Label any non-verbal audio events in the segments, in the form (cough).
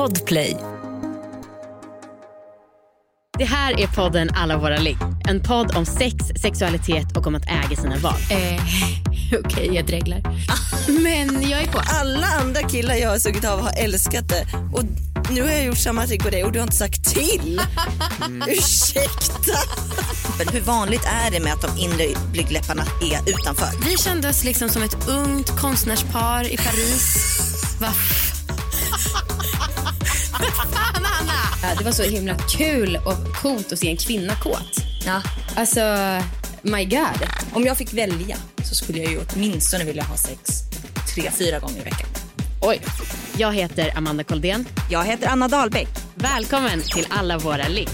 Podplay. Det här är podden Alla våra ligg. En podd om sex, sexualitet och om att äga sina val. Eh, (laughs) Okej, jag dreglar. Men jag är på. Alla andra killar jag har sugit av har älskat det. Och nu har jag gjort samma trick på dig och du har inte sagt till. Ursäkta. Men hur vanligt är det med att de inre blygdläpparna är utanför? Vi kände oss liksom som ett ungt konstnärspar i Paris. Va? (laughs) Fan, Anna! Det var så himla kul och coolt att se en kvinna kåt. Ja. Alltså, my god. Om jag fick välja så skulle jag ju åtminstone vilja ha sex tre, fyra gånger i veckan. Oj. Jag heter Amanda Koldén. Jag heter Anna Dahlbäck. Välkommen till Alla våra ligg.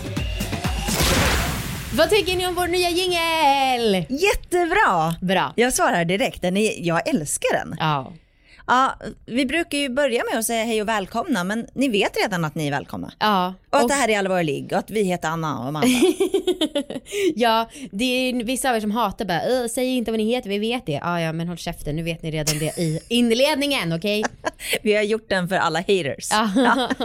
Vad tycker ni om vår nya jingel? Jättebra! Bra. Jag svarar direkt, den är, jag älskar den. Ja. Ja, vi brukar ju börja med att säga hej och välkomna, men ni vet redan att ni är välkomna. Ja. Och att det här är ligg och att vi heter Anna och Amanda. (laughs) ja, det är vissa av er som hatar bara, "Åh, säg inte vad ni heter, vi vet det. Ja, ja, men håll käften, nu vet ni redan det i (laughs) inledningen, okej? vi har gjort den för alla haters. Ja. (laughs)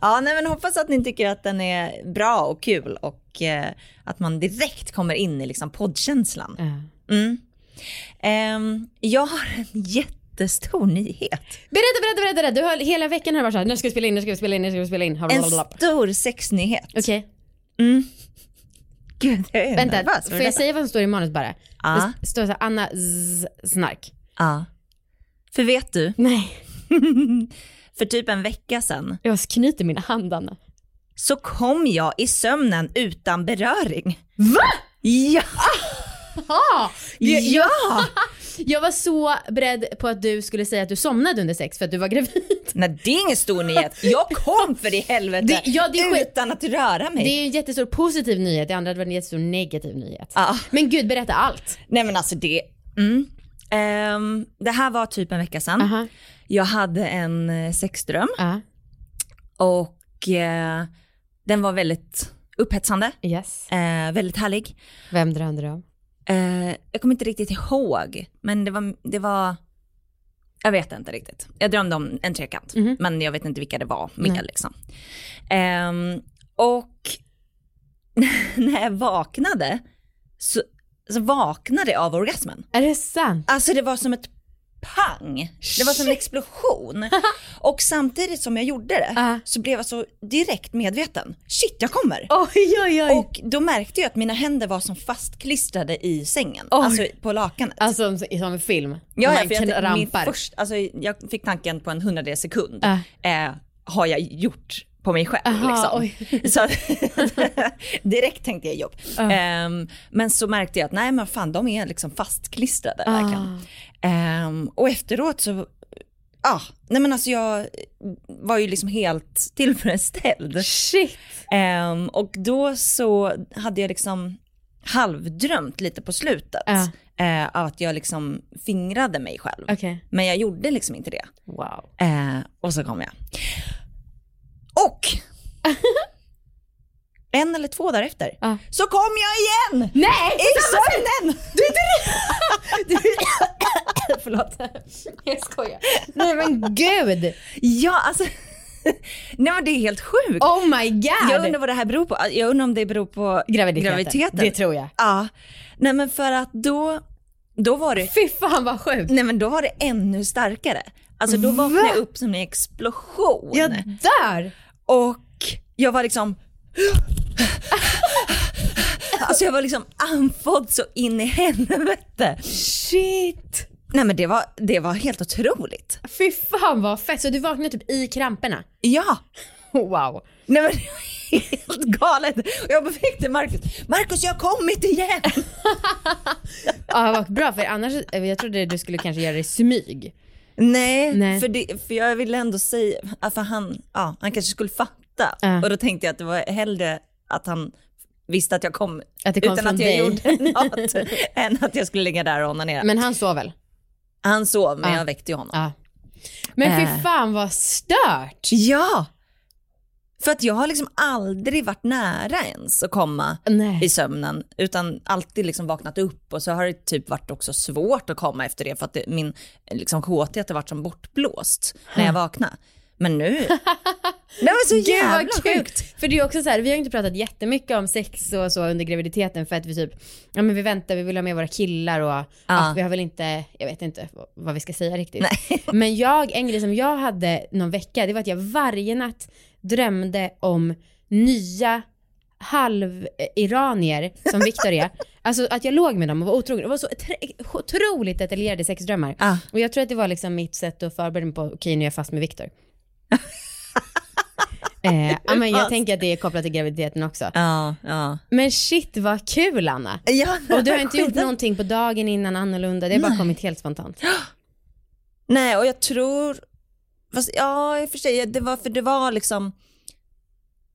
Ja, nej, men hoppas att ni tycker att den är bra och kul och eh, att man direkt kommer in i liksom poddkänslan. Mm. Ehm, jag har en jättestor nyhet. Berätta, berätta, berätta, berätta. Du har hela veckan har du varit såhär, nu ska vi spela in, nu ska vi spela in, nu ska vi spela in. En stor sexnyhet. Okej, (laughs) Gud, jag är vänta. nervös. Får jag säga vad som står i manus bara? Ja. Det står såhär, Anna z- snark. Ja. För vet du, Nej, (laughs) för typ en vecka sedan jag knyter min hand Anna. så kom jag i sömnen utan beröring. Va? Ja! (laughs) Ah, jag, Ja! (laughs) jag var så beredd på att du skulle säga att du somnade under sex för att du var gravid. Nej, det är ingen stor nyhet. Jag kom för i helvete Det- ja, det utan att röra mig. Det är en jättestor positiv nyhet, det andra hade varit en jättestor negativ nyhet. Ja. Men gud, berätta allt. Nej men alltså det, mm. Ehm, det här var typ en vecka sedan. Aha. Jag hade en eh, sexdröm Ja, och eh, den var väldigt upphetsande, yes. eh, väldigt härlig. Vem drömde du om? Eh, jag kommer inte riktigt ihåg, men det var, det var, jag vet inte riktigt. Jag drömde om en trekant, Mhm. men jag vet inte vilka det var med liksom. Ehm, och (laughs) när jag vaknade så, så vaknade jag av orgasmen. Är det sant? Alltså det var som ett pang. Det var som en explosion. (laughs) Och samtidigt som jag gjorde det Ja. så blev jag så direkt medveten. Shit, jag kommer. Oj, oj, oj. Och då märkte jag att mina händer var som fastklistrade i sängen, Oj. alltså på lakanet. Alltså som, en film. ja, ja, för jag, min först, alltså, jag fick tanken på en hundradels sekund. Ja. Eh, har jag gjort på mig själv. Aha, liksom. (laughs) Så, (laughs) direkt tänkte jag jobb. Ehm, men så märkte jag att nej men fan de är liksom fastklistrade Ah. verkligen. Ehm, och efteråt så, ja, nej men alltså jag var ju liksom helt (laughs) tillfredsställd. Shit. Ehm, och då så hade jag liksom halvdrömt lite på slutet. Eh, av att jag liksom fingrade mig själv. Okej. Men jag gjorde liksom inte det. Wow. Eh, och så kom jag. Och (laughs) en eller två dagar efter Ja. så kom jag igen! Nej! I sömnen! (laughs) (coughs) Förlåt. Jag skojar. Nej men gud. Ja, alltså. (laughs) Nej men det är helt sjukt. Oh my god. jag undrar vad det här beror på. Jag undrar om det beror på Graviditeten. graviditeten. Det tror jag. Ja. Nej men för att då, då var det Fy fan vad sjukt. Nej men då var det ännu starkare. Alltså då vaknade Va? jag upp som en explosion. Jag dör. Och jag var liksom... Alltså jag var liksom andfådd så in i helvete. Shit. Nej men det var, det var helt otroligt. Fy fan vad fett. Så du vaknade typ i kramperna? Ja. Wow. Nej men det var helt galet. Och jag bara fick till Marcus, Marcus jag har kommit igen. (laughs) Ja vad bra för annars, jag trodde du skulle kanske göra det i smyg. Nej, Nej. För, det, för jag ville ändå säga, för han, ja, han kanske skulle fatta. Ja. Och då tänkte jag att det var hellre att han visste att jag kom, Att kom utan att jag dig. gjorde (laughs) något, än att jag skulle ligga där och onanera. Men han sov väl? Han sov, men Ja. jag väckte ju honom. Ja. Men Äh. fy fan vad stört. Ja! För att jag har liksom aldrig varit nära ens att komma Nej. i sömnen, utan alltid liksom vaknat upp och så har det typ varit också svårt att komma efter det för att det, min liksom, kåthet har varit som bortblåst när jag vaknade. Men nu, (laughs) det var så jävla sjukt. För det är också så här, vi har inte pratat jättemycket om sex och så under graviditeten för att vi typ, ja men vi väntar, vi vill ha med våra killar och ja. vi har väl inte, jag vet inte vad vi ska säga riktigt. Nej. Men jag, en grej som jag hade någon vecka, det var att jag varje natt drömde om nya halv-iranier som Viktor är. (laughs) Alltså att jag låg med dem och var otrogen. Det var så otroligt detaljerade sexdrömmar. Ah. Och jag tror att det var liksom mitt sätt att förbereda mig på, okej okay, nu är jag fast med Viktor. (laughs) eh, ja, men jag tänker att det är kopplat till graviditeten också. Ja, ja. Men shit vad kul Anna. Ja, och du har inte gjort (laughs) någonting på dagen innan annorlunda, det har bara kommit helt spontant. (gasps) Nej, och jag tror, fast ja i och för sig, det var för det var liksom,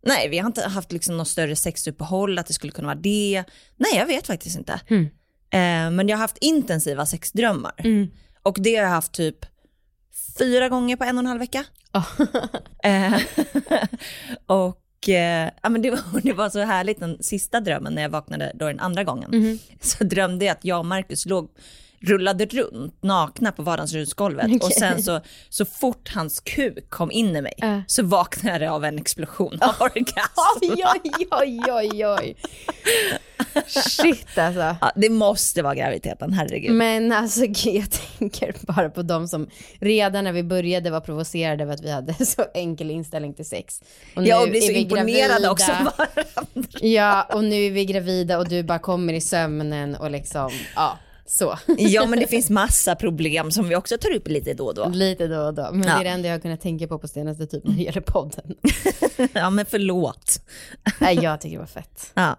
nej vi har inte haft liksom något större sexuppehåll, att det skulle kunna vara det. Nej jag vet faktiskt inte. Mm. Eh, men jag har haft intensiva sexdrömmar. Mm. Och det har jag haft typ fyra gånger på en och en halv vecka. Oh. (laughs) eh, (laughs) och eh, ja, men det, var, (laughs) det var så härligt den sista drömmen när jag vaknade då den andra gången. Mm. Så drömde jag att jag och Marcus låg rullade runt nakna på vardagsrumsgolvet Okay. och sen så, så fort hans kuk kom in i mig Uh. så vaknade jag av en explosion av orgasm. (laughs) Oj, oj, oj, oj, oj. Shit alltså. Ja, det måste vara graviditeten, herregud. Men alltså jag tänker bara på de som redan när vi började var provocerade över att vi hade (laughs) så enkel inställning till sex. Och ja, och blir så imponerade också av varandra. Ja, och nu är vi gravida och du bara kommer i sömnen och liksom, ja, så. Ja, men det finns massa problem som vi också tar upp lite då och då. Lite då och då. Men Ja. det är det enda jag har kunnat tänka på på senaste typ när det gäller podden. (laughs) Ja, men förlåt. Nej, jag tycker det var fett. Ja.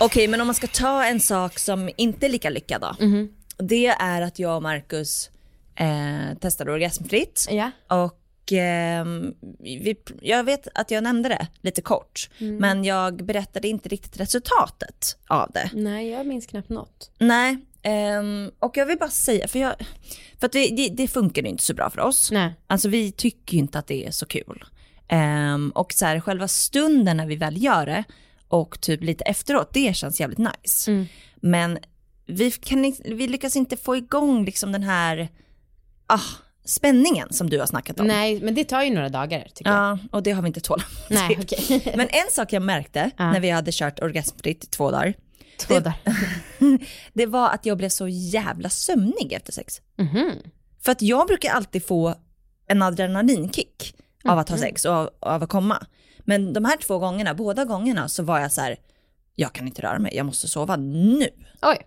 Okej, men om man ska ta en sak som inte är lika lyckad då. Det är att jag och Marcus eh, testade orgasmfritt. Ja. Och ehm, vi, jag vet att jag nämnde det lite kort, men jag berättade inte riktigt resultatet av det. Nej, jag minns knappt något. Nej, ehm, och jag vill bara säga, för, jag, för att det, det, det funkar inte så bra för oss. Nej. Alltså vi tycker ju inte att det är så kul. Ehm, och så här, själva stunden när vi väl gör det och typ lite efteråt, det känns jävligt nice. Mm. Men vi, kan, vi lyckas inte få igång liksom den här ah, spänningen som du har snackat om. Nej, men det tar ju några dagar tycker jag. Ja, och det har vi inte tålamod Nej, okej. (laughs) Men en sak jag märkte Ja. när vi hade kört orgasmfritt i två dagar, Två det- dagar. (laughs) det var att jag blev så jävla sömnig efter sex. Mhm. För att jag brukar alltid få en adrenalinkick av att ha sex och av, av att komma. Men de här två gångerna, båda gångerna så var jag så här, jag kan inte röra mig, jag måste sova nu. Oj.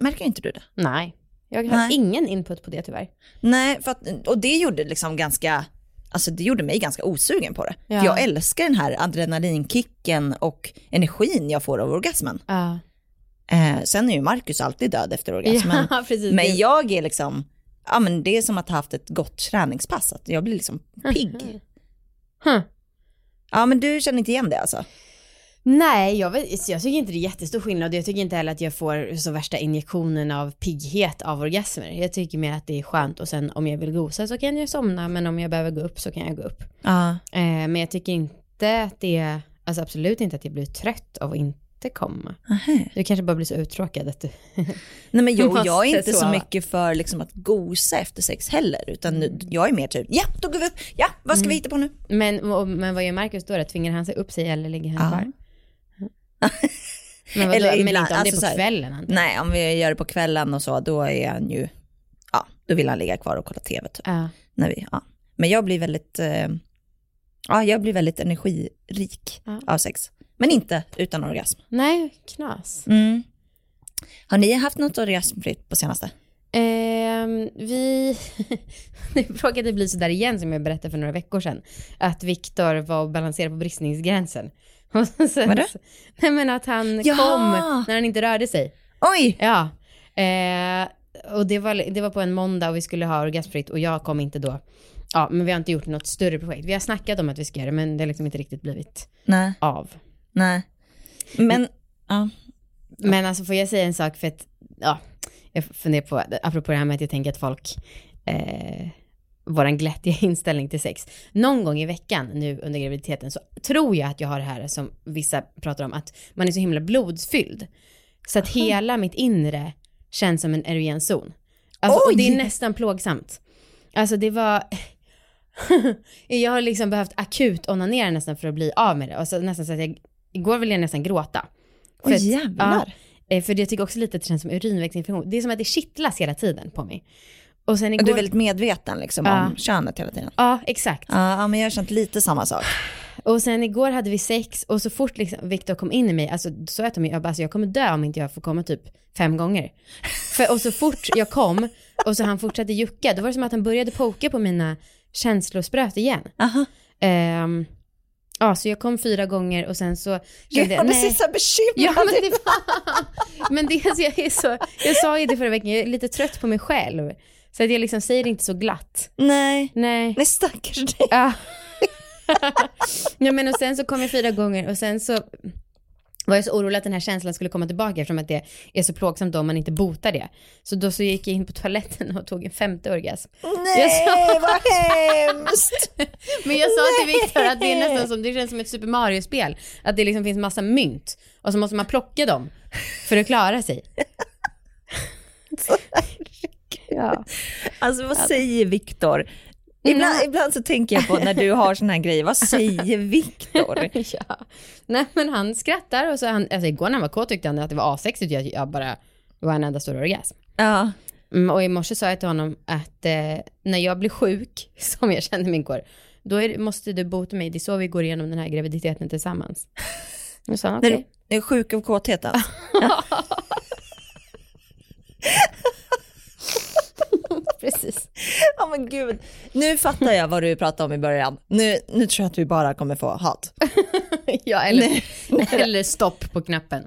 Märker inte du det? Nej. Jag har Nej. ingen input på det tyvärr. Nej, för att, och det gjorde liksom ganska, alltså det gjorde mig ganska osugen på det. Ja. För jag älskar den här adrenalinkicken och energin jag får av orgasmen. Ja. Eh, sen är ju Marcus alltid död efter orgasmen. Ja, (laughs) precis. Men jag är liksom, ja men det är som att ha haft ett gott träningspass, att jag blir liksom pigg. (laughs) Huh. Ja men du känner inte igen det alltså? Nej, jag, vet, jag tycker inte det är jättestor skillnad. Jag tycker inte heller att jag får så värsta injektionen av pigghet av orgasmer. Jag tycker mer att det är skönt och sen om jag vill gosa så kan jag somna, men om jag behöver gå upp så kan jag gå upp. Ja. Eh, men jag tycker inte att det är, alltså absolut inte att jag blir trött av att inte komma. Du kanske bara blir så uttråkad att du... (laughs) Nej men jag, Måste jag är inte så mycket för liksom att gosa efter sex heller, utan nu- jag är mer typ, ja då går vi upp, ja vad ska vi hitta på nu? Men, och- men vad gör Marcus då? Tvingar han sig upp sig eller ligger han kvar? Men, vadå, Eller men ibland, inte om alltså det är så på kvällen? jag. Nej om vi gör det på kvällen och så, då är han ju, ja då vill han ligga kvar och kolla tv typ. Ja. När vi, ja. Men jag blir väldigt, eh, ja jag blir väldigt energirik Ja. av sex. Men inte utan orgasm. Nej, knas. Mm. Har ni haft något orgasmfritt på senaste? Ehm, vi, (laughs) det råkade bli så där igen som jag berättade för några veckor sedan. Att Viktor var och balanserade på bristningsgränsen. (laughs) Och sen- Vadå? Nej men att han Ja! kom när han inte rörde sig. Oj! Ja. Eh, och det var, det var på en måndag och vi skulle ha orgasmfritt och jag kom inte då. Ja, men vi har inte gjort något större projekt. Vi har snackat om att vi ska göra det men det har liksom inte riktigt blivit Nej, av. nej. Men, ja. Men alltså får jag säga en sak för att, ja, jag funderar på, apropå det här med att jag tänker att folk, eh, våran glättiga (laughs) inställning till sex. Någon gång i veckan nu under graviditeten så tror jag att jag har det här som vissa pratar om, att man är så himla blodsfylld. Så att hela mitt inre känns som en erogen zon. Alltså, och det är nästan plågsamt. Alltså det var, (laughs) jag har liksom behövt akut onanera nästan för att bli av med det. Och så nästan så att jag, igår ville jag nästan gråta. För Oj att- jävlar. Ja, eh, för jag tycker också lite att det känns som urinvägsinfektion. Det är som att det kittlas hela tiden på mig. Och sen igår... du är väldigt medveten liksom Ja. om könet hela tiden. Ja, exakt. Ja, men jag har känt lite samma sak. Och sen igår hade vi sex och så fort liksom Viktor kom in i mig, alltså då sa jag jag, bara, alltså, jag kommer dö om inte jag får komma typ fem gånger. (laughs) För, och så fort jag kom och så han fortsatte jucka, då var det som att han började poka på mina känslospröt igen. Aha. Ehm, ja, så jag kom fyra gånger och sen så kände jag jag, blir så bekymrad. Ja, men det, (laughs) men det, alltså, jag, är så, jag sa ju det förra veckan, jag är lite trött på mig själv. Så att jag liksom säger det inte så glatt. Nej, Nej. nej stackars dig. Ja. (laughs) ja men och sen så kom jag fyra gånger och sen så var jag så orolig att den här känslan skulle komma tillbaka eftersom att det är så plågsamt då om man inte botar det. Så då så gick jag in på toaletten och tog en femte orgasm. Nej, sa- vad hemskt. (laughs) Men jag sa till Viktor att det är nästan som, det känns som ett Super Mario-spel. Att det liksom finns massa mynt och så måste man plocka dem för att klara sig. (laughs) Ja. Alltså vad säger Viktor? Ibland, ibland så tänker jag på när du har såna här grejer, vad säger Viktor? (laughs) ja. Nej men han skrattar och så han, alltså igår när han var kåt tyckte han att det var asexigt att jag bara det var en enda stor orgasm. Ja, Mm, och i morse sa jag till honom att eh, när jag blir sjuk, (laughs) som jag kände mig igår, då är, måste du bota mig, det är så vi går igenom den här graviditeten tillsammans. Och sa han när okej. du är sjuk av kåtheten. (laughs) Precis. (laughs) Ja men gud, nu fattar jag vad du pratade om i början. Nu, nu tror jag att vi bara kommer få hat. (laughs) ja, eller, (laughs) eller stopp på knappen.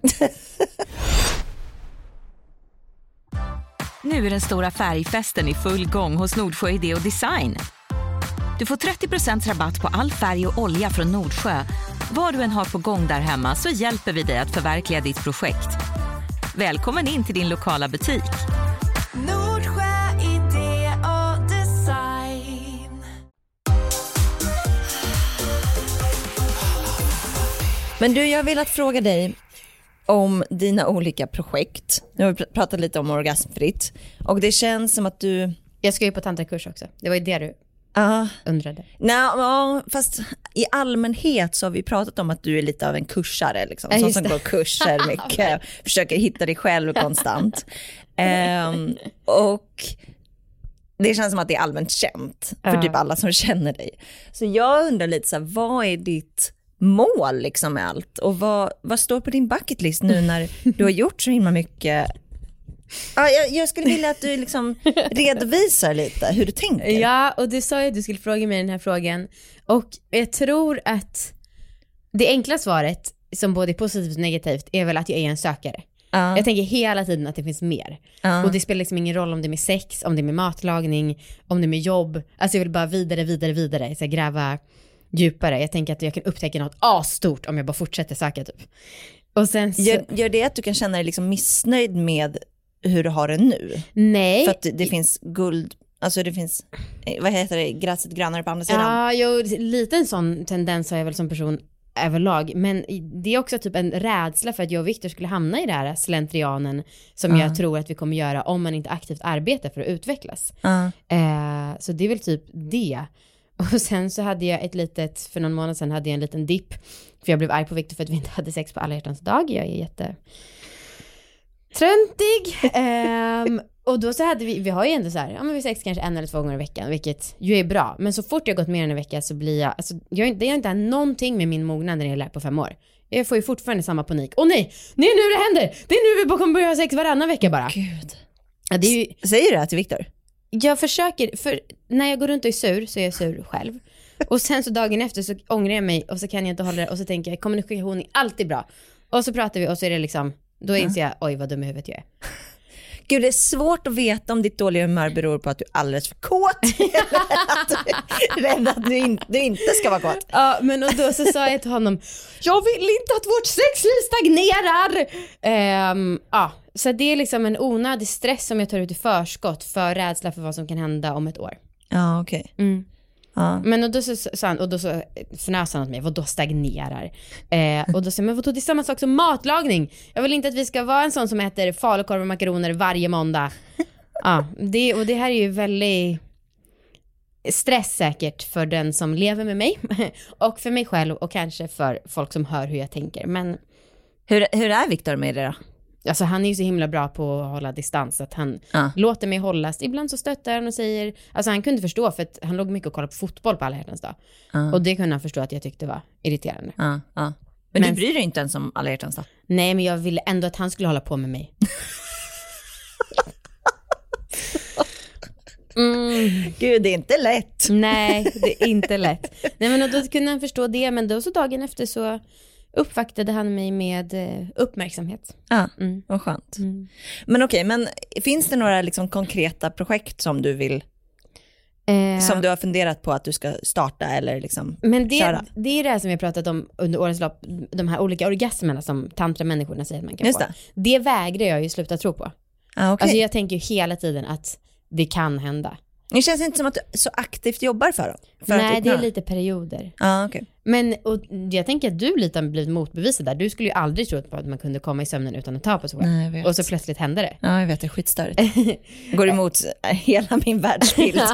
Nu är den stora färgfesten i full gång hos Nordsjö Idé och Design. Du får 30% rabatt på all färg och olja från Nordsjö. Vad du än har på gång där hemma så hjälper vi dig att förverkliga ditt projekt. Välkommen in till din lokala butik. Men du, jag vill att fråga dig om dina olika projekt. Nu har vi pr- pratat lite om orgasmfritt och det känns som att du, Jag ska ju på tantrakurs också. Det var ju det du ja, undrade. nej, ja, fast i allmänhet så har vi pratat om att du är lite av en kursare, liksom. Ja, sån som det. går kurser (laughs) mycket, försöker hitta dig själv konstant. Ehm, och det känns som att det är allmänt känt för Ja. typ alla som känner dig. Så jag undrar lite så här, vad är ditt mål liksom med allt? Och vad, vad står på din bucket list nu när du har gjort så himla mycket? Ja, jag, jag skulle vilja att du liksom redovisar lite hur du tänker. Ja, och du sa ju att du skulle fråga mig den här frågan. Och jag tror att det enkla svaret, som både är positivt och negativt, är väl att jag är en sökare. Ja. Jag tänker hela tiden att det finns mer. Ja. Och det spelar liksom ingen roll om det är med sex, om det är med matlagning, om det är med jobb. Alltså jag vill bara vidare, vidare, vidare, så gräva djupare. Jag tänker att jag kan upptäcka något asstort om jag bara fortsätter söka typ. Och sen så, Gör, gör det att du kan känna dig liksom missnöjd med hur du har det nu? nej. För att det, det finns guld, alltså det finns, eh, vad heter det, gräset grönare på andra sidan? Ja, jo, lite en sån tendens har jag väl som person överlag. Men det är också typ en rädsla för att jag och Viktor skulle hamna i det här slentrianen som jag tror att vi kommer göra om man inte aktivt arbetar för att utvecklas. Ja. Eh, så det är väl typ det. (laughs) Och sen så hade jag ett litet, för någon månad sedan hade jag en liten dipp. För jag blev arg på Viktor för att vi inte hade sex på alla hjärtans dag. Jag är jätte tröntig. (laughs) Ehm, och då så hade vi, vi har ju ändå så här, ja men vi sex kanske en eller två gånger i veckan, vilket ju är bra. Men så fort jag gått mer än en vecka så blir jag, alltså jag, det har inte hänt någonting med min mognad när jag är på fem år. Jag får ju fortfarande samma panik. Åh nej, det är nu det händer! Det är nu vi kommer börja ha sex varannan vecka bara. Gud. Ja, ju, Säger du det här till Viktor? Jag försöker, för när jag går runt och är sur så är jag sur själv. Och sen så dagen efter så ångrar jag mig och så kan jag inte hålla det och så tänker jag kommunikation är alltid bra. Och så pratar vi och så är det liksom, då inser jag oj vad dum i huvudet jag är. Gud, det är svårt att veta om ditt dåliga humör beror på att du är alldeles för kåt eller att du är rädd att du, in, du inte ska vara kåt. Ja men och då så sa jag till honom, jag vill inte att vårt sexliv stagnerar! Ehm, ja, så det är liksom en onödig stress som jag tar ut i förskott för rädsla för vad som kan hända om ett år. Ja, okej. Mm. Ja. Men och då så sa han, och då så fnös han åt mig, vadå stagnerar? Eh, och då sa jag, men vadå det är samma sak som matlagning. Jag vill inte att vi ska vara en sån som äter falukorv och makaroner varje måndag. Ja, det, och det här är ju väldigt stresssäkert för den som lever med mig (laughs) och för mig själv och kanske för folk som hör hur jag tänker. Men Hur, hur är Viktor med det då? Alltså, han är ju så himla bra på att hålla distans att han Ja. låter mig hållas. Ibland så stöttar han och säger, alltså han kunde förstå för att han låg mycket och kollade på fotboll på alla hjärtans dag. Ja. Och det kunde han förstå att jag tyckte var irriterande. Ja. Men, Men- du bryr dig inte ens om alla hjärtans dag? Nej, men jag ville ändå att han skulle hålla på med mig. (laughs) Mm, Gud, det är inte lätt. nej, det är inte lätt. Nej, men då kunde han förstå det, men då så dagen efter så uppvaktade han mig med eh, uppmärksamhet. Ja, Mm. vad skönt. Mm. Men okej, men finns det några liksom konkreta projekt som du vill, Eh, som du har funderat på att du ska starta eller liksom men det, köra? det är det här som vi har pratat om under årens lopp, de här olika orgasmerna som tantramänniskorna säger att man kan Just få. det. Det vägrar jag ju sluta tro på. Ja, okej. Alltså jag tänker ju hela tiden att det kan hända. Det känns inte som att du så aktivt jobbar för dem. För Nej, det är lite perioder. Ja, okej. Men och jag tänker att du lite har blivit motbevisad där. Du skulle ju aldrig tro på att man kunde komma i sömnen utan att ta på sig. Nej. Och så plötsligt hände det. Ja, jag vet, det är skitstörigt. (laughs) Går emot hela min världsbild. (laughs)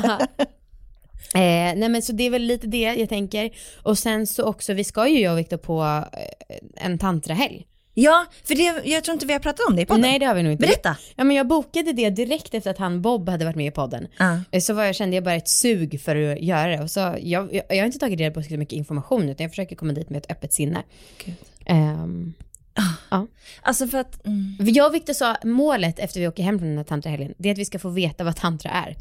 Eh, nej men så det är väl lite det jag tänker. Och sen så också, vi ska ju jag och Viktor på eh, en tantrahelg. Ja, för det, jag tror inte vi har pratat om det i podden. Nej det har vi nog inte. Berätta. Ja men jag bokade det direkt efter att han Bob hade varit med i podden. Ja. Eh, Så var jag, kände jag bara ett sug för att göra det. Och så, jag, jag, jag har inte tagit reda på så mycket information utan jag försöker komma dit med ett öppet sinne. Gud. Ehm, Alltså för att, mm. Jag och Viktor sa målet efter vi åker hem från den här tantrahelgen, det är att vi ska få veta vad tantra är.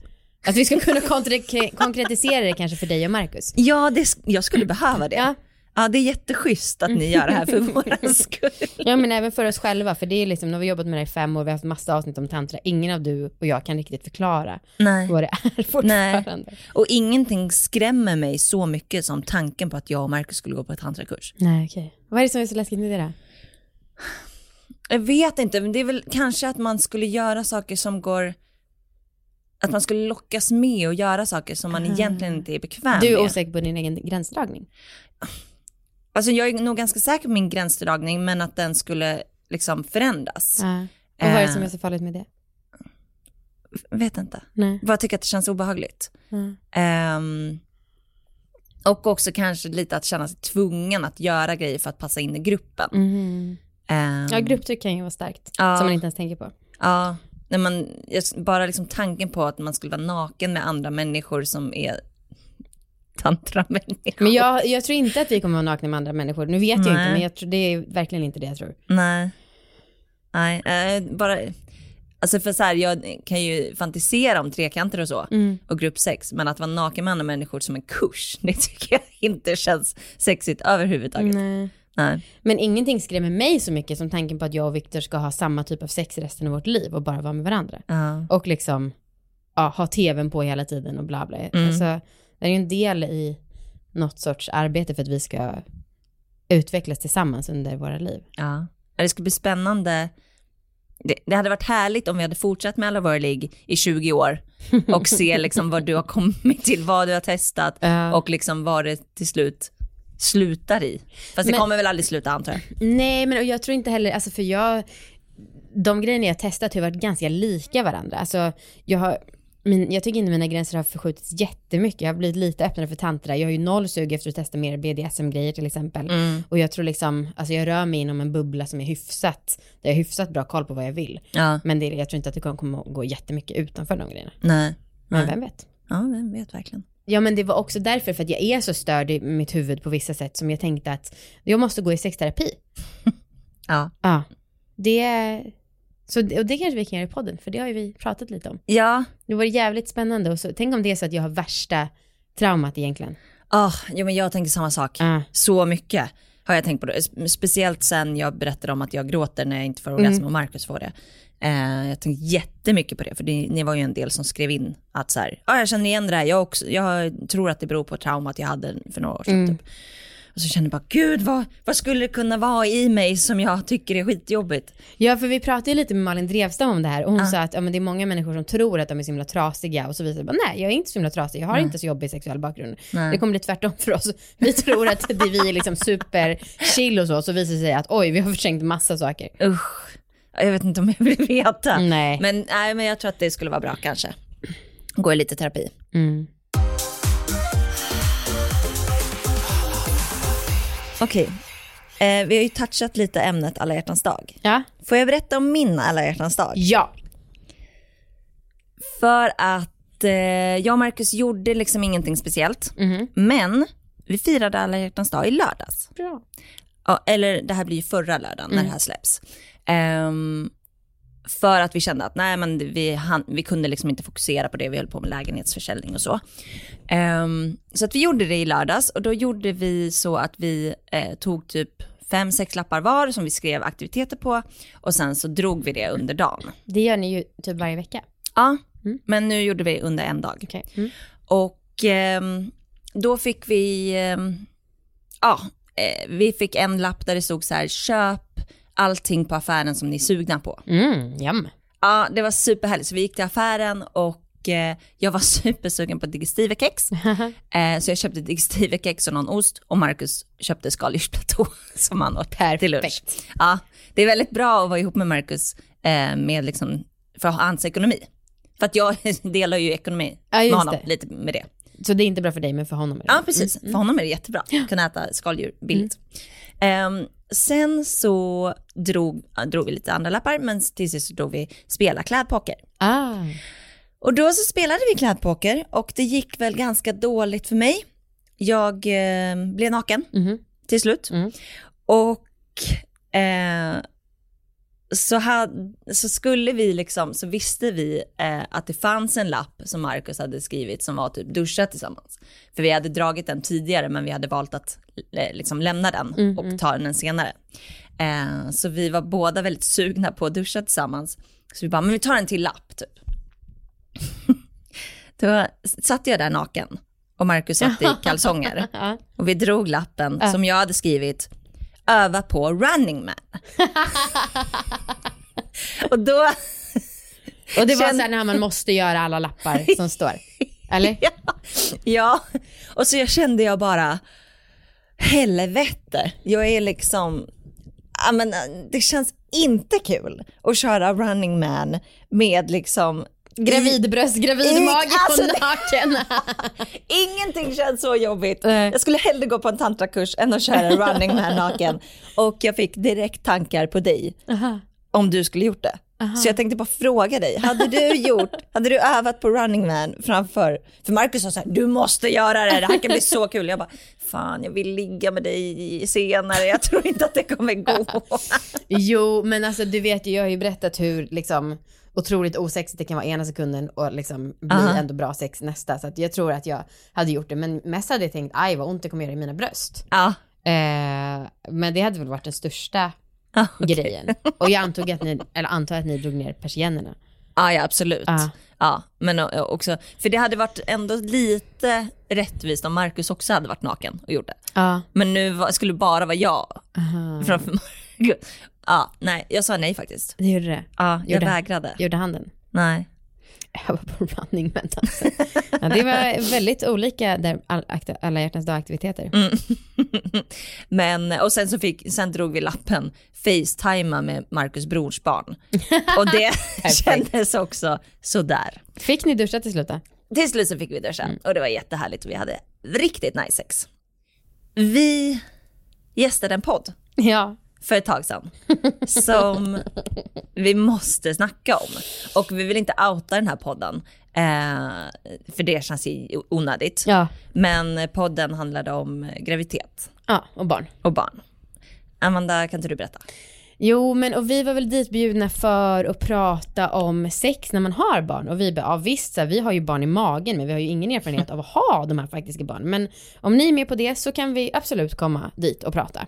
Att vi ska kunna konkre- (laughs) konkretisera det kanske för dig och Marcus. ja, det, jag skulle behöva det. Ja. Ja, det är jätteschysst att ni gör det här för (laughs) vår skull. ja, men även för oss själva, för det är liksom, nu har vi jobbat med det här i fem år, vi har haft massa avsnitt om tantra, ingen av du och jag kan riktigt förklara Nej. vad det är (laughs) fortfarande. Och ingenting skrämmer mig så mycket som tanken på att jag och Marcus skulle gå på ett tantrakurs. Nej, okej. Vad är det som är så läskigt med det då? Jag vet inte, men det är väl kanske att man skulle göra saker som går... Att man skulle lockas med och göra saker som man egentligen inte är bekväm Du är med. osäker på din egen gränsdragning? Alltså jag är nog ganska säker på min gränsdragning, men att den skulle liksom förändras. Ja. Och vad är det som Eh. är så farligt med det? Vet inte. Nej. Bara tycker att det känns obehagligt. Mm. Ehm, och också kanske lite att känna sig tvungen att göra grejer för att passa in i gruppen. Mhm. Ehm, Ja, grupptryck kan ju vara starkt, Ja. som man inte ens tänker på. Ja, när man, bara liksom tanken på att man skulle vara naken med andra människor som är tantramänniskor. Men jag, jag tror inte att vi kommer vara nakna med andra människor. Nu vet jag inte, Nej. men jag tror, det är verkligen inte det jag tror. Nej. Nej, eh, bara... Alltså för så här, jag kan ju fantisera om trekanter och så, Mm. och gruppsex, men att vara naken med andra människor som en kurs, (laughs) det tycker jag inte känns sexigt överhuvudtaget. Nej. Nej. Men ingenting skrämmer mig så mycket som tanken på att jag och Viktor ska ha samma typ av sex resten av vårt liv och bara vara med varandra. Ja. Och liksom ja, ha tvn på hela tiden och bla bla. Mm. Alltså, det är ju en del i något sorts arbete för att vi ska utvecklas tillsammans under våra liv. Ja. Det skulle bli spännande. Det, det hade varit härligt om vi hade fortsatt med alla våra ligg i 20 år (laughs) och se liksom vad du har kommit till, vad du har testat Ja. och liksom vad det till slut slutar i. Fast det Men- kommer väl aldrig sluta antar jag. Nej, men jag tror inte heller, alltså för jag, de grejerna jag testat har varit ganska lika varandra. Alltså jag har, min, jag tycker inte mina gränser har förskjutits jättemycket. Jag har blivit lite öppnare för tantra. Jag har ju noll sug efter att testa mer BDSM-grejer till exempel. Och jag tror liksom, alltså jag rör mig inom en bubbla som är hyfsat, där jag har hyfsat bra koll på vad jag vill. Ja, Men det, jag tror inte att det kommer att gå jättemycket utanför de grejerna. nej. Men Nej. vem vet? Ja, vem vet verkligen. Ja men det var också därför, för att jag är så störd i mitt huvud på vissa sätt som jag tänkte att jag måste gå i sexterapi. (laughs) Ja. Ja, det, så, och det kanske vi kan göra i podden, för det har ju vi pratat lite om. Ja, Det vore jävligt spännande och så, tänk om det är så att jag har värsta traumat egentligen. oh, jo, men jag tänker samma sak. Ja. Så mycket har jag tänkt på det. Spe- Speciellt sen jag berättade om att jag gråter när jag inte får orgasm och Marcus får det. Eh, jag tänkte jättemycket på det, för det, ni var ju en del som skrev in att så här, ah, jag känner igen det här, jag, också, jag tror att det beror på traumat jag hade för några år sedan. Typ. Och så kände jag bara, gud vad, vad skulle det kunna vara i mig som jag tycker är skitjobbigt? Ja, för vi pratade ju lite med Malin Drevstam om det här och hon sa att ja, men det är många människor som tror att de är så himla trasiga och så visar det bara, nej jag är inte så himla trasig, jag har inte så jobbig sexuell bakgrund. Nej. Det kommer bli tvärtom för oss. Vi tror att det vi är liksom super chill och så, så visar det sig att oj, vi har förträngt massa saker. Usch. Jag vet inte om jag vill veta. Nej. Men, nej, men jag tror att det skulle vara bra kanske. Gå i lite terapi. Mm. Okej. Eh, vi har ju touchat lite ämnet alla hjärtans dag. Ja. Får jag berätta om min alla hjärtans dag? Ja. För att eh, jag och Marcus gjorde liksom ingenting speciellt. Men vi firade alla hjärtans dag i lördags. Bra. Ja, eller det här blir ju förra lördagen när det här släpps. Ehm, för att vi kände att nej, men vi, han, vi kunde liksom inte fokusera på det, vi höll på med lägenhetsförsäljning och så. Ehm, så att vi gjorde det i lördags och då gjorde vi så att vi eh, tog typ fem, sex lappar var som vi skrev aktiviteter på och sen så drog vi det under dagen. Det gör ni ju typ varje vecka. Ja, men nu gjorde vi under en dag. Okej. Mm. Och ehm, då fick vi, ehm, ja, eh, vi fick en lapp där det stod så här, köp allting på affären som ni är sugna på. Mm, jam. Ja, det var superhärligt. Så vi gick till affären och eh, jag var (laughs) supersugen på digestivekex. (laughs) eh, så jag köpte digestivekex och någon ost och Marcus köpte skaldjursplatå (laughs) som han åt till lunch. Perfekt. Ja, det är väldigt bra att vara ihop med Marcus eh, med liksom, för hans ekonomi. För att jag delar ju ekonomi Ja, med honom, det. lite med det. Så det är inte bra för dig, men för honom är det Ja, precis. För honom är det jättebra att kunna äta skaldjur billigt. Ehm, sen så drog, ja, drog vi lite andra lappar, men till sist så drog vi spela klädpoker. Ah. Och då så spelade vi klädpoker och det gick väl ganska dåligt för mig. Jag eh, blev naken Mhm. till slut. Mm. Och eh, så, hade, så skulle vi liksom, så visste vi eh, att det fanns en lapp som Marcus hade skrivit som var typ duscha tillsammans. För vi hade dragit den tidigare men vi hade valt att eh, liksom lämna den och ta den senare. Eh, så vi var båda väldigt sugna på att duscha tillsammans. Så vi bara, men vi tar en till lapp typ. (laughs) Då satt jag där naken och Marcus satt i (laughs) kalsonger. Och vi drog lappen som jag hade skrivit, öva på running man. (laughs) och då, Och det var Känn- så här när man måste göra alla lappar (laughs) som står. Eller? ja, ja, och så jag kände jag bara, helvete, jag är liksom, ja men det känns inte kul att köra running man med liksom Gravidbröst, gravidmage Alltså, och naken. (laughs) Ingenting känns så jobbigt. Nej. Jag skulle hellre gå på en tantrakurs än att köra running man naken. Och jag fick direkt tankar på dig om du skulle gjort det. Så jag tänkte bara fråga dig, hade du gjort, (laughs) hade du övat på running man framför, för Marcus sa så här, du måste göra det, det här kan bli så kul. Jag bara, fan jag vill ligga med dig senare, jag tror inte att det kommer gå. (laughs) Jo, men alltså du vet ju, jag har ju berättat hur liksom otroligt osexigt det kan vara ena sekunden och liksom bli Aha. ändå bra sex nästa. Så att jag tror att jag hade gjort det, men mest hade jag tänkt, aj vad ont det kommer göra i mina bröst. Ja, Eh, men det hade väl varit den största Ja, okej. grejen. Och jag antog att ni, eller antar att ni drog ner persiennerna. Ja, ja absolut. Ja. Ja, men o- också, för det hade varit ändå lite rättvist om Marcus också hade varit naken och gjort det. Ja. Men nu var, skulle bara vara jag framför Marcus. Ja, nej, jag sa nej faktiskt. Det gjorde det. Ja, jag Gjorde- vägrade. Gjorde han den? Nej. (laughs) Jag var på running alltså. ja, Det var väldigt olika där alla hjärtans dag-aktiviteter. Mm. (laughs) Men, och sen så fick, sen drog vi lappen Facetima med Marcus brors barn. Och det (laughs) kändes också sådär. Fick ni duscha till slut då? Till slut så fick vi duscha och det var jättehärligt och vi hade riktigt nice sex. Vi gästade en podd Ja. För ett tag sedan som vi måste snacka om. Och vi vill inte outa den här podden, eh, för det känns ju onödigt. Ja. Men podden handlade om graviditet Ja, och barn. och barn. Amanda, kan inte du berätta? Jo, men och vi var väl ditbjudna för att prata om sex när man har barn. Och vi bara, ja visst, så här, vi har ju barn i magen, men vi har ju ingen erfarenhet av att ha de här faktiska barnen. Men om ni är med på det så kan vi absolut komma dit och prata.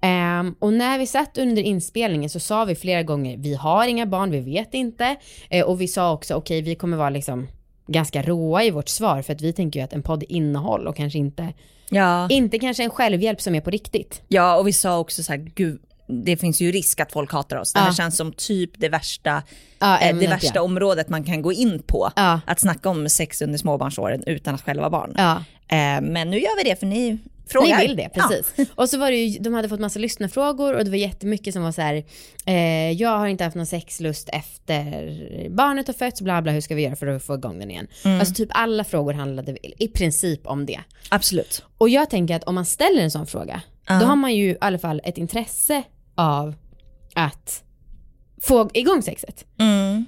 Ehm, och när vi satt under inspelningen så sa vi flera gånger, vi har inga barn, vi vet inte. Eh, och vi sa också, okej, vi kommer vara liksom ganska råa i vårt svar, för att vi tänker ju att en podd är innehåll och kanske inte, Ja. inte kanske en självhjälp som är på riktigt. Ja, och vi sa också så här, gud, det finns ju risk att folk hatar oss. Det här Ja. känns som typ det värsta, Ja, eh, det värsta ja. området man kan gå in på. Ja. Att snacka om sex under småbarnsåren utan att själva vara barn. Ja. Eh, men nu gör vi det för ni frågar. Ni vill det, precis. Och så var det ju, de hade fått massa lyssnarfrågor och det var jättemycket som var så här, eh, jag har inte haft någon sexlust efter barnet har fötts, bla bla, hur ska vi göra för att få igång den igen? Alltså typ alla frågor handlade i princip om det. Absolut. Och jag tänker att om man ställer en sån fråga, då har man ju i alla fall ett intresse av att få igång sexet. Mm.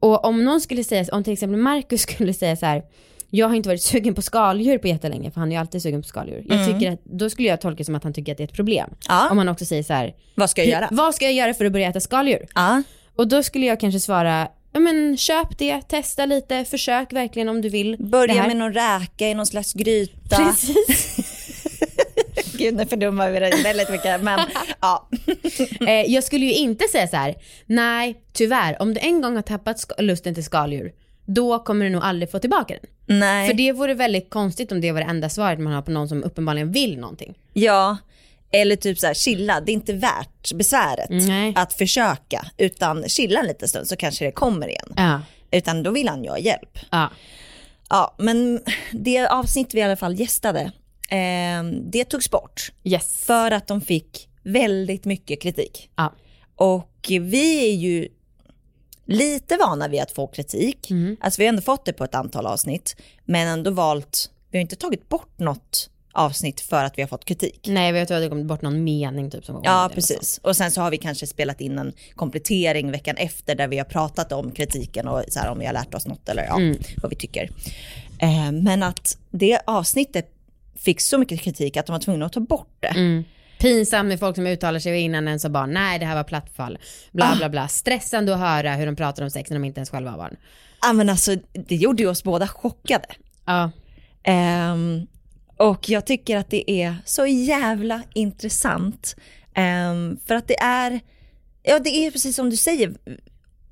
Och om någon skulle säga, om till exempel Marcus (laughs) skulle säga så här, jag har inte varit sugen på skaldjur på jättelänge, för han är ju alltid sugen på skaldjur. Jag tycker att, då skulle jag tolka det som att han tycker att det är ett problem. Ja. Om han också säger så här, Vad ska jag göra? vad ska jag göra för att börja äta skaldjur? Ja. Och då skulle jag kanske svara, ja men köp det, testa lite, försök verkligen om du vill. Börja med någon räka i någon slags gryta. Precis. (laughs) Gud nu fördummar vi det väldigt mycket men (laughs) ja. Eh, jag skulle ju inte säga så här, nej tyvärr, om du en gång har tappat lusten till skaldjur, då kommer du nog aldrig få tillbaka den. Nej. För det vore väldigt konstigt om det var det enda svaret man har på någon som uppenbarligen vill någonting. Ja, eller typ så här chilla, det är inte värt besväret Nej. att försöka utan chilla en liten stund så kanske det kommer igen. Ja. Utan då vill han ju ha hjälp. Ja. Ja, men det avsnitt vi i alla fall gästade, det togs bort Yes. för att de fick väldigt mycket kritik. Ja. Och vi är ju lite vana vid att få kritik. Mm. Alltså vi har ändå fått det på ett antal avsnitt, men ändå valt, vi har inte tagit bort något avsnitt för att vi har fått kritik. Nej, att det kom bort någon mening typ som Ja, precis. Och sen så har vi kanske spelat in en komplettering veckan efter där vi har pratat om kritiken och så här, om vi har lärt oss något eller ja, Mm. vad vi tycker. Eh, men att det avsnittet fick så mycket kritik att de var tvungna att ta bort det. Mm. Pinsamt med folk som uttalar sig innan ens har barn. Nej, det här var plattfall. Bla bla bla. Stressande att höra hur de pratar om sex när de inte ens själva har barn. Ja, men alltså, det gjorde ju oss båda chockade. Ja. Ehm, och jag tycker att det är så jävla intressant. Ehm, för att det är, ja det är precis som du säger,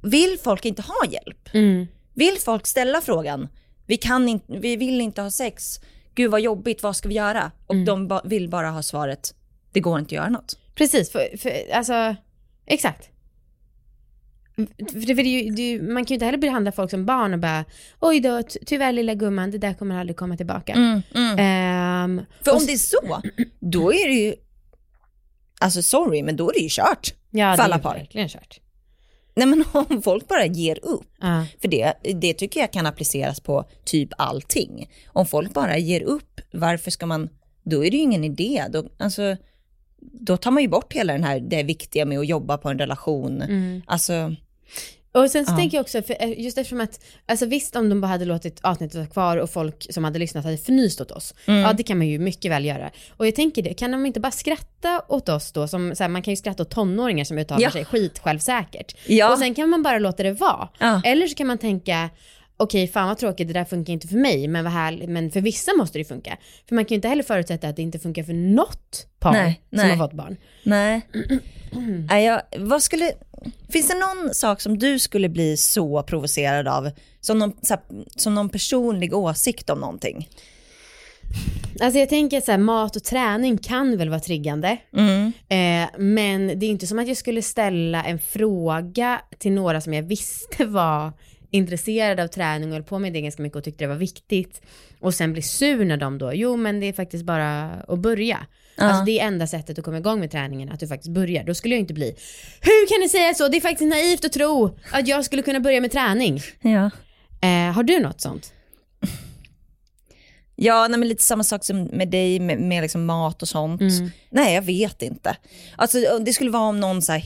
vill folk inte ha hjälp? Mm. Vill folk ställa frågan, vi, kan inte, vi vill inte ha sex, gud vad jobbigt, vad ska vi göra? Och de ba, vill bara ha svaret, det går inte att göra något. Precis, för, för alltså, exakt. För det, för det, det, man kan ju inte heller behandla folk som barn och bara oj då, ty- tyvärr lilla gumman, det där kommer aldrig komma tillbaka. Ehm, För och om s- det är så, då är det ju, alltså sorry, men då är det ju kört ja, för det alla är par. verkligen kört. Nej men (laughs) om folk bara ger upp, Ja. För det, det tycker jag kan appliceras på typ allting. Om folk bara ger upp, varför ska man, då är det ju ingen idé. Då, alltså, då tar man ju bort hela den här, det viktiga med att jobba på en relation. Mm. Alltså, Och sen så Ja. tänker jag också, för eh, just eftersom att, alltså visst om de bara hade låtit avsnittet vara kvar och folk som hade lyssnat hade fnyst åt oss, Mm. ja det kan man ju mycket väl göra. Och jag tänker det, kan de inte bara skratta åt oss då, som, så här, man kan ju skratta åt tonåringar som uttalar Ja. sig skit självsäkert. Ja. Och sen kan man bara låta det vara. Ja. Eller så kan man tänka, okej fan vad tråkigt, det där funkar inte för mig, men vad härligt, men för vissa måste det funka. För man kan ju inte heller förutsätta att det inte funkar för något par Nej, som nej. har fått barn. nej. (clears throat) nej jag, vad skulle, finns det någon sak som du skulle bli så provocerad av? Som någon, här, som någon personlig åsikt om någonting? Alltså jag tänker så här, mat och träning kan väl vara triggande. Mm. Eh, men det är inte som att jag skulle ställa en fråga till några som jag visste var intresserade av träning och höll på med det ganska mycket och tyckte det var viktigt. Och sen bli sur när de då, jo men det är faktiskt bara att börja. Alltså det är enda sättet att komma igång med träningen, att du faktiskt börjar. Då skulle jag inte bli, hur kan ni säga så? Det är faktiskt naivt att tro att jag skulle kunna börja med träning. Ja. Eh, har du något sånt? Ja, nej, men lite samma sak som med dig med, med liksom mat och sånt. Nej, jag vet inte. Alltså, det skulle vara om någon så här,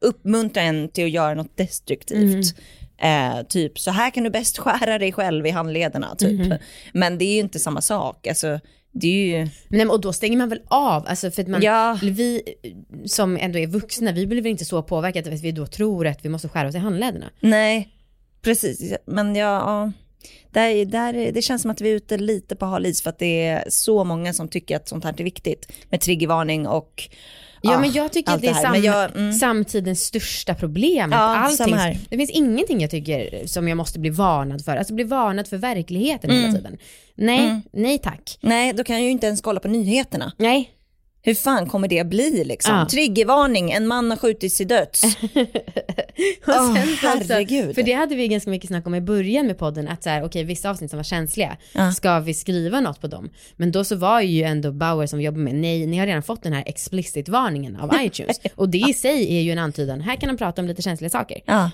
uppmuntrar en till att göra något destruktivt. Eh, typ, så här kan du bäst skära dig själv i handlederna. Typ. Men det är ju inte samma sak. Alltså, det är ju... Nej, och då stänger man väl av, alltså för att man, Ja. vi som ändå är vuxna, vi blir väl inte så påverkade att vi då tror att vi måste skära oss i handlederna. Nej, precis. Men ja, ja. Där, där, det känns som att vi är ute lite på hal is för att det är så många som tycker att sånt här är viktigt. Med triggervarning och Ja, ah, men jag tycker att det är här. sam- Men jag, mm. samtidens största problem. Ja, allting, det finns ingenting jag tycker som jag måste bli varnad för. Alltså bli varnad för verkligheten Mm. hela tiden. Nej, nej tack. Nej, då kan jag ju inte ens kolla på nyheterna. Nej. Hur fan kommer det bli liksom? Ja. Triggervarning, en man har skjutits till döds. (laughs) Också, herregud. för det hade vi ganska mycket snack om i början med podden, att så här, okej vissa avsnitt som var känsliga, Ja. ska vi skriva något på dem? Men då så var ju ändå Bauer som jobbar med, nej, ni har redan fått den här explicit-varningen av (laughs) iTunes. Och det i sig är ju en antydan, här kan de prata om lite känsliga saker. Ja.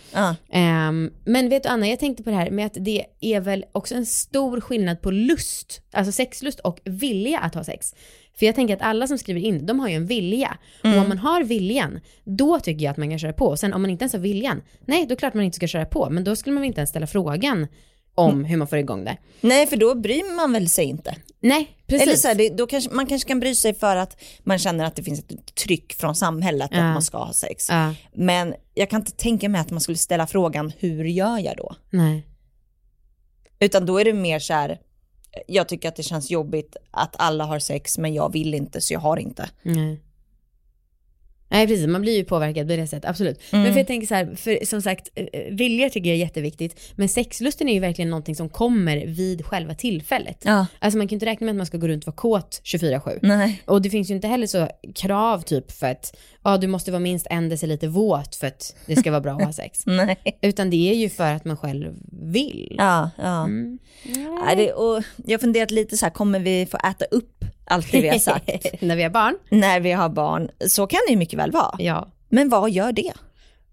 Ehm, men vet du Anna, jag tänkte på det här med att det är väl också en stor skillnad på lust, alltså sexlust och vilja att ha sex. För jag tänker att alla som skriver in, de har ju en vilja. Och om man har viljan, då tycker jag att man kan köra på. Sen om man inte ens har viljan, nej då är klart man inte ska köra på. Men då skulle man väl inte ens ställa frågan om hur man får igång det. Nej, för då bryr man väl sig inte. Nej, precis. Eller så här, det, då kanske, man kanske kan bry sig för att man känner att det finns ett tryck från samhället Ja. att man ska ha sex. Ja, Men jag kan inte tänka mig att man skulle ställa frågan, hur gör jag då? nej. Utan då är det mer så här, jag tycker att det känns jobbigt att alla har sex men jag vill inte så jag har inte. Mm. Nej precis, man blir ju påverkad på det sättet, absolut. Men för jag tänker så här, för som sagt, eh, vilja tycker jag är jätteviktigt, men sexlusten är ju verkligen någonting som kommer vid själva tillfället. Ja. Alltså man kan ju inte räkna med att man ska gå runt och vara kåt 24-7. Nej. Och det finns ju inte heller så krav typ för att, ja du måste vara minst en deciliter våt för att det ska vara bra att ha sex. (laughs) Nej. Utan det är ju för att man själv vill. Ja, ja. Mm. Ja, det, och jag har funderat lite så här, kommer vi få äta upp allt det vi har sagt (laughs) När vi har barn. när vi har barn? Så kan det ju mycket väl vara. Ja. Men vad gör det?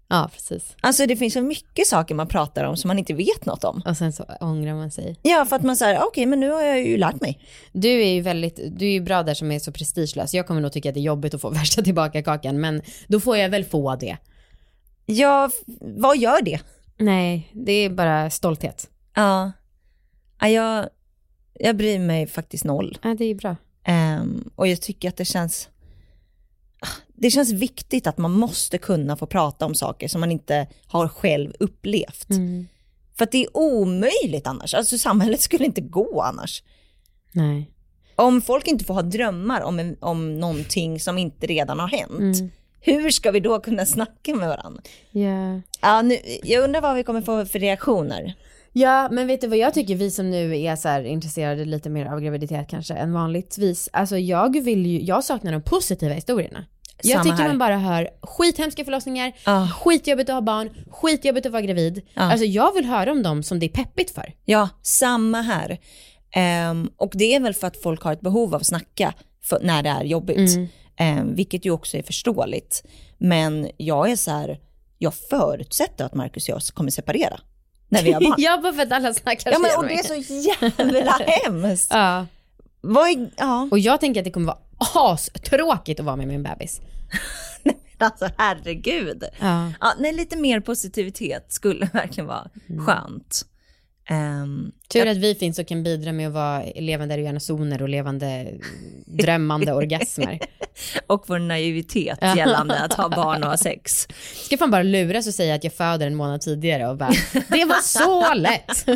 Ja, precis. Alltså det finns så mycket saker man pratar om som man inte vet något om. Och sen så ångrar man sig. Ja, för att man säger, okej men nu har jag ju lärt mig. Du är ju väldigt, du är ju bra där som är så prestigelös. Jag kommer nog tycka att det är jobbigt att få (laughs) värsta tillbaka kakan, men då får jag väl få det. Ja, vad gör det? Nej, det är bara stolthet. Ja, ja jag, jag bryr mig faktiskt noll. Ja, det är bra. Ehm, och jag tycker att det känns, det känns viktigt att man måste kunna få prata om saker som man inte har själv upplevt. Mm. För att det är omöjligt annars, alltså samhället skulle inte gå annars. Nej. Om folk inte får ha drömmar om, en, om någonting som inte redan har hänt, Mm. hur ska vi då kunna snacka med varandra? Ja. Ja, nu, jag undrar vad vi kommer få för reaktioner. Ja, men vet du vad jag tycker, vi som nu är så intresserade lite mer av graviditet kanske än vanligtvis. Alltså jag vill ju, jag saknar de positiva historierna. Jag Samma tycker här. man bara hör skithemska förlossningar, Ah. skitjobbigt att ha barn, skitjobbigt att vara gravid. Ja. Alltså jag vill höra om dem som det är peppigt för. Ja, samma här. Ehm, och det är väl för att folk har ett behov av att snacka för, när det är jobbigt. Ehm, vilket ju också är förståeligt. Men jag är så här, jag förutsätter att Marcus och jag kommer separera när vi har barn. (laughs) ja, bara för att alla snackar ja, men, och det är så jävla (laughs) hemskt. Ja. Är, ja, Och jag tänker att det kommer vara astråkigt att vara med min bebis. (laughs) alltså herregud. Ja. Ja, nej, lite mer positivitet skulle verkligen vara skönt. Ehm, Tur att vi finns och kan bidra med att vara levande erogena zoner och levande drömmande orgasmer. (laughs) och vår naivitet gällande att ha barn och ha sex. Ska fan bara luras och säga att jag föder en månad tidigare och bara, det var så (laughs) lätt.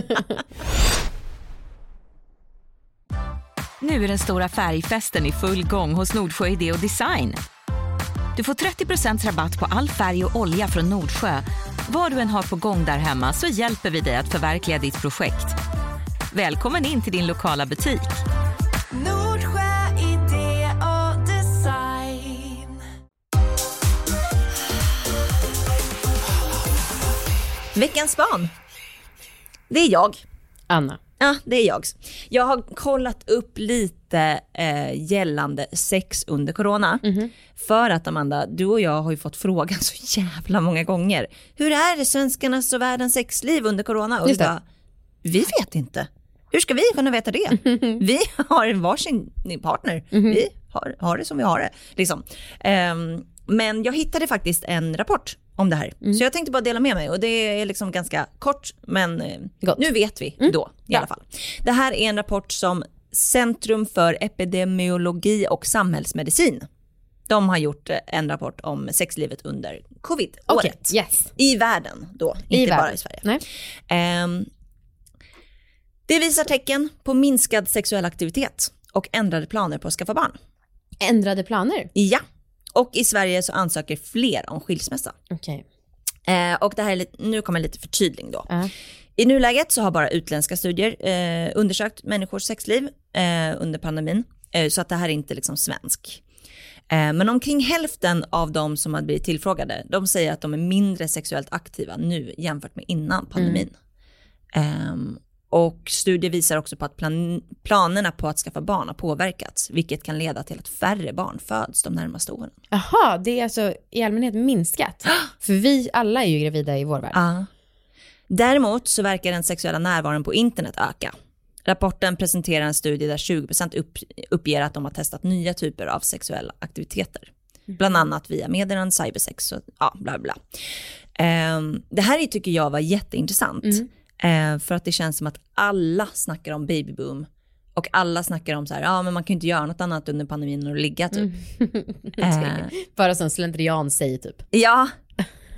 Nu är den stora färgfesten i full gång hos Nordsjö Idé och Design. Du får 30% rabatt på all färg och olja från Nordsjö. Vad du än har på gång där hemma så hjälper vi dig att förverkliga ditt projekt. Välkommen in till din lokala butik. Nordsjö idé och design. Veckans barn. Det är jag. Anna. Ja, det är jag. Jag har kollat upp lite eh, gällande sex under corona. För att Amanda, du och jag har ju fått frågan (laughs) så jävla många gånger. Hur är det svenskarnas och världens sexliv under corona? Och vi bara, vi vet inte. Hur ska vi kunna veta det? (laughs) Vi har varsin partner. Vi har, har det som vi har det. Liksom. Ehm, men jag hittade faktiskt en rapport om det här. Så jag tänkte bara dela med mig och det är liksom ganska kort men eh, Gott. nu vet vi då i Ja. alla fall. Det här är en rapport som Centrum för epidemiologi och samhällsmedicin. De har gjort eh, en rapport om sexlivet under covid-året. Okej, yes. I världen då, I inte bara världen. i Sverige. Ehm, det visar tecken på minskad sexuell aktivitet och ändrade planer på att skaffa barn. Ändrade planer? Ja, och i Sverige så ansöker fler om skilsmässa. Okej. Eh, och det här är lite, nu kommer lite förtydling då. Ja. I nuläget så har bara utländska studier eh, undersökt människors sexliv eh, under pandemin. Eh, så att det här är inte liksom svensk. Eh, Men omkring hälften av de som har blivit tillfrågade, de säger att de är mindre sexuellt aktiva nu jämfört med innan pandemin. Ehm, och studier visar också på att plan- planerna på att skaffa barn har påverkats, vilket kan leda till att färre barn föds de närmaste åren. Jaha, det är alltså i allmänhet minskat. (gasps) För vi alla är ju gravida i vår värld. Ja. Däremot så verkar den sexuella närvaron på internet öka. Rapporten presenterar en studie där 20% upp, uppger att de har testat nya typer av sexuella aktiviteter. Bland annat via meddelanden, cybersex och ja, bla bla. Ehm, det här tycker jag var jätteintressant. Eh, för att det känns som att alla snackar om babyboom. Och alla snackar om så här, ja men man kan ju inte göra något annat under pandemin än att ligga typ. (laughs) Eh, Bara som slentrian säger typ. Ja,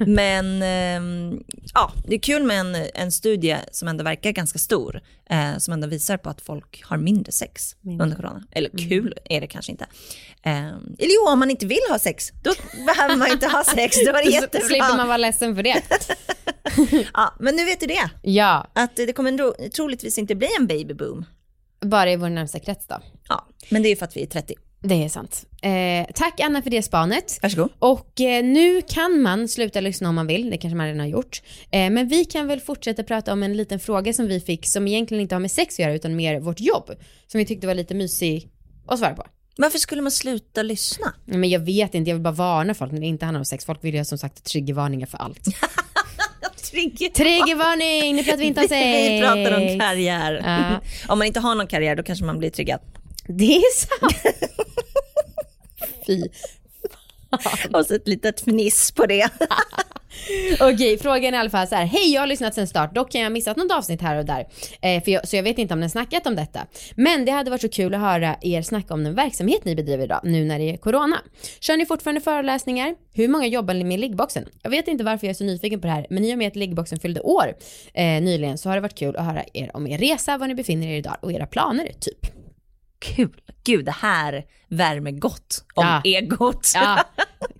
men ehm, ja, det är kul med en, en studie som ändå verkar ganska stor, eh, som ändå visar på att folk har mindre sex under corona. Eller kul är det kanske inte. Eh, eller jo, om man inte vill ha sex, då behöver man inte ha sex, (laughs) då är det Så slipper jättebra. man vara ledsen för det. (laughs) Ja, men nu vet du det, Ja, att det kommer ändå troligtvis inte bli en babyboom. bara i vår närmsta krets då. Ja, men det är ju för att vi är 30. Det är sant. Eh, tack Anna för det spanet. Varsågod. Och eh, nu kan man sluta lyssna om man vill, det kanske man redan har gjort. Eh, men vi kan väl fortsätta prata om en liten fråga som vi fick som egentligen inte har med sex att göra utan mer vårt jobb. Som vi tyckte var lite mysig att svara på. Varför skulle man sluta lyssna? Men jag vet inte, jag vill bara varna folk när det inte handlar om sex. Folk vill ju som sagt triggervarningar för allt. (laughs) Trigger. Triggervarning, nu pratar vi inte om sex. (laughs) Vi pratar om karriär. Ja. Om man inte har någon karriär då kanske man blir triggad. Det är sant. (laughs) Fy. Och så ett litet fniss på det. (laughs) Okej, frågan är i alla fall så här. Hej, jag har lyssnat sen start. Dock kan jag ha missat något avsnitt här och där. Eh, för jag, så jag vet inte om ni har snackat om detta. Men det hade varit så kul att höra er snacka om den verksamhet ni bedriver idag, nu när det är corona. Kör ni fortfarande föreläsningar? Hur många jobbar ni med liggboxen? Jag vet inte varför jag är så nyfiken på det här, men i och med att liggboxen fyllde år eh, nyligen så har det varit kul att höra er om er resa, var ni befinner er idag och era planer typ. Kul. Gud, det här värmer gott om Ja. egot. Ja,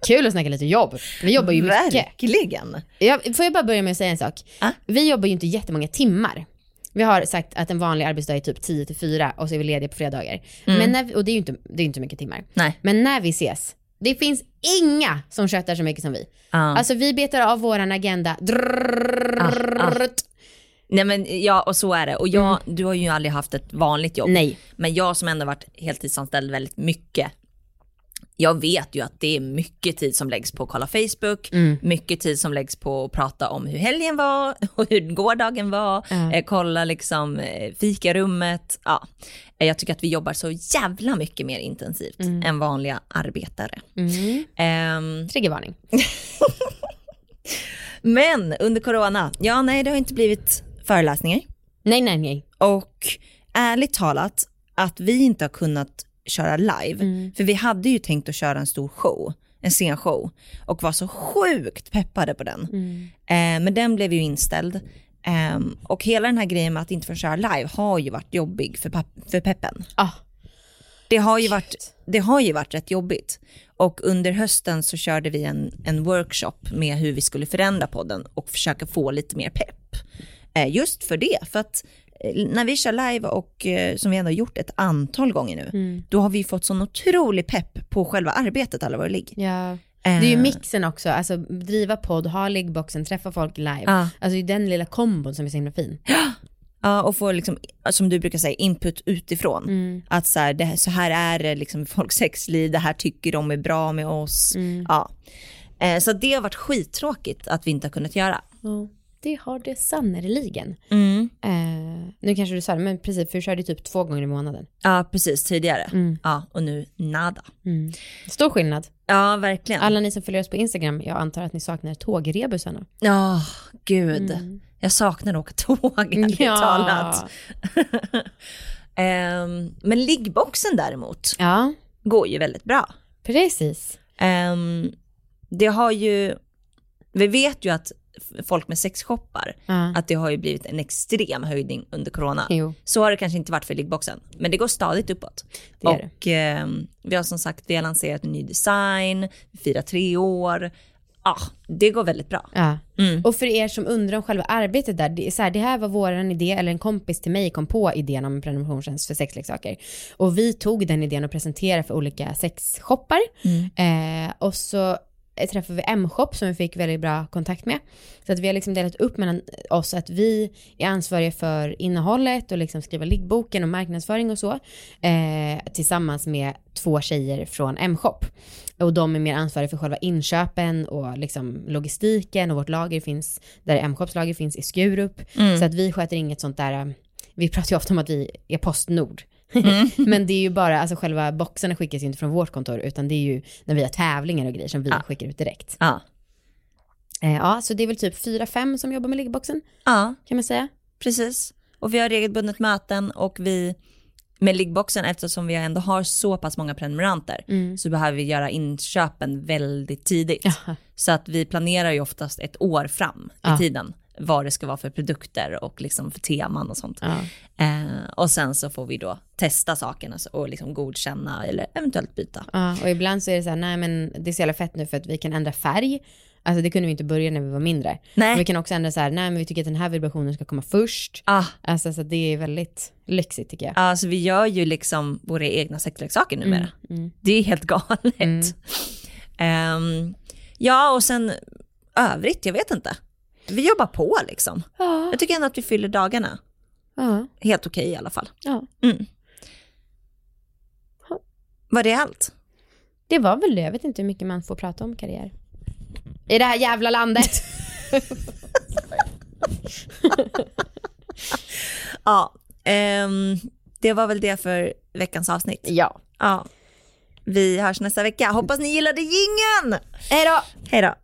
kul att snacka lite jobb. Vi jobbar ju mycket. Verkligen. Jag, får jag bara börja med att säga en sak? Ah. Vi jobbar ju inte jättemånga timmar. Vi har sagt att en vanlig arbetsdag är typ 10 till 4 och så är vi lediga på fredagar. Men när vi, och det är ju inte, det är inte mycket timmar. Nej. Men när vi ses, det finns inga som köttar så mycket som vi. Ja. Alltså vi betar av våran agenda. Drrrrrrrt. Nej men ja, och så är det. Och jag, du har ju aldrig haft ett vanligt jobb. Nej. Men jag som ändå varit heltidsanställd väldigt mycket. Jag vet ju att det är mycket tid som läggs på att kolla Facebook, mycket tid som läggs på att prata om hur helgen var (laughs) och hur gårdagen var, eh, kolla liksom eh, fikarummet. Ja. Eh, Jag tycker att vi jobbar så jävla mycket mer intensivt än vanliga arbetare. Mm. Ehm, Triggervarning. (laughs) men under corona, ja nej det har inte blivit föreläsningar. Nej, nej, nej. Och ärligt talat, att vi inte har kunnat köra live, Mm. för vi hade ju tänkt att köra en stor show, en scenshow, och var så sjukt peppade på den. Mm. Eh, men den blev ju inställd. Ehm, och hela den här grejen med att inte få köra live har ju varit jobbig för, för peppen. Ah, Det har, ju varit, det har ju varit rätt jobbigt. Och under hösten så körde vi en, en workshop med hur vi skulle förändra podden och försöka få lite mer pepp. Eh, just för det, för att eh, när vi kör live och eh, som vi ändå gjort ett antal gånger nu, då har vi fått sån otrolig pepp på själva arbetet alla våra ligg. ja. Det är ju mixen också, alltså driva podd, ha liggboxen, träffa folk live. Ja. Alltså det är den lilla kombon som är så himla fin. (gasps) Ja, och få liksom, som du brukar säga, input utifrån. Mm. Att så här, det, så här är det liksom folks sexliv, det här tycker de är bra med oss. Mm. Ja. Så det har varit skittråkigt att vi inte har kunnat göra. Ja, det har det sannerligen. Mm. Eh, nu kanske du sa det, men precis, för du körde typ två gånger i månaden. Ja, precis, tidigare. Mm. Ja, och nu nada. Stor skillnad. Ja, verkligen. Alla ni som följer oss på Instagram, jag antar att ni saknar tågrebusarna. Ja, gud. Jag saknar att åka tåg, ärligt Ja. talat. (laughs) Ehm, men liggboxen däremot Ja, går ju väldigt bra. precis. Ehm, det har ju, vi vet ju att folk med sexshoppar, Ja. att det har ju blivit en extrem höjning under corona. Jo. Så har det kanske inte varit för liggboxen, men det går stadigt uppåt. Och ehm, vi har som sagt, vi har lanserat en ny design, vi firar tre år. Ja, det går väldigt bra. Ja. Mm. Och för er som undrar om själva arbetet där, det, så här, det här var våran idé, eller en kompis till mig kom på idén om en prenumerationstjänst för sexleksaker. Och vi tog den idén och presenterade för olika sexshoppar. Eh, och så eh, träffade vi M-shop som vi fick väldigt bra kontakt med. Så att vi har liksom delat upp mellan oss att vi är ansvariga för innehållet och liksom skriva liggboken och marknadsföring och så. Eh, tillsammans med två tjejer från M-shop. Och de är mer ansvariga för själva inköpen och liksom logistiken och vårt lager finns, där M-shops lager finns i Skurup. Så att vi sköter inget sånt där, eh, vi pratar ju ofta om att vi är Postnord. (laughs) Men det är ju bara, alltså själva boxarna skickas ju inte från vårt kontor utan det är ju när vi har tävlingar och grejer som vi skickar ut direkt. Ja. Eh, ja, så det är väl typ fyra fem som jobbar med liggboxen ja, kan man säga. precis. Och vi har regelbundet möten och vi med liggboxen eftersom vi ändå har så pass många prenumeranter så behöver vi göra inköpen väldigt tidigt. Jaha. Så att vi planerar ju oftast ett år fram i Ja. tiden vad det ska vara för produkter och liksom för teman och sånt. Ja. Eh, och sen så får vi då testa sakerna så- och liksom godkänna eller eventuellt byta. Ja, och ibland så är det så här, nej men det är så jävla fett nu för att vi kan ändra färg. Alltså det kunde vi inte börja när vi var mindre. Nej. Vi kan också ändra så här, nej men vi tycker att den här vibrationen ska komma först. Ah, Alltså så det är väldigt lyxigt tycker jag. alltså vi gör ju liksom våra egna sexleksaker numera. mm. Det är helt galet. Ehm, ja och sen övrigt, jag vet inte. Vi jobbar på liksom. Ja, Jag tycker ändå att vi fyller dagarna. ja, Helt okej i alla fall. ja. Mm. Var det allt? Det var väl det, jag vet inte hur mycket man får prata om karriär. I det här jävla landet. (laughs) Ja, ehm, det var väl det för veckans avsnitt. ja. Ja. Vi hörs nästa vecka. Hoppas ni gillade jingeln! Hej då! Hej då!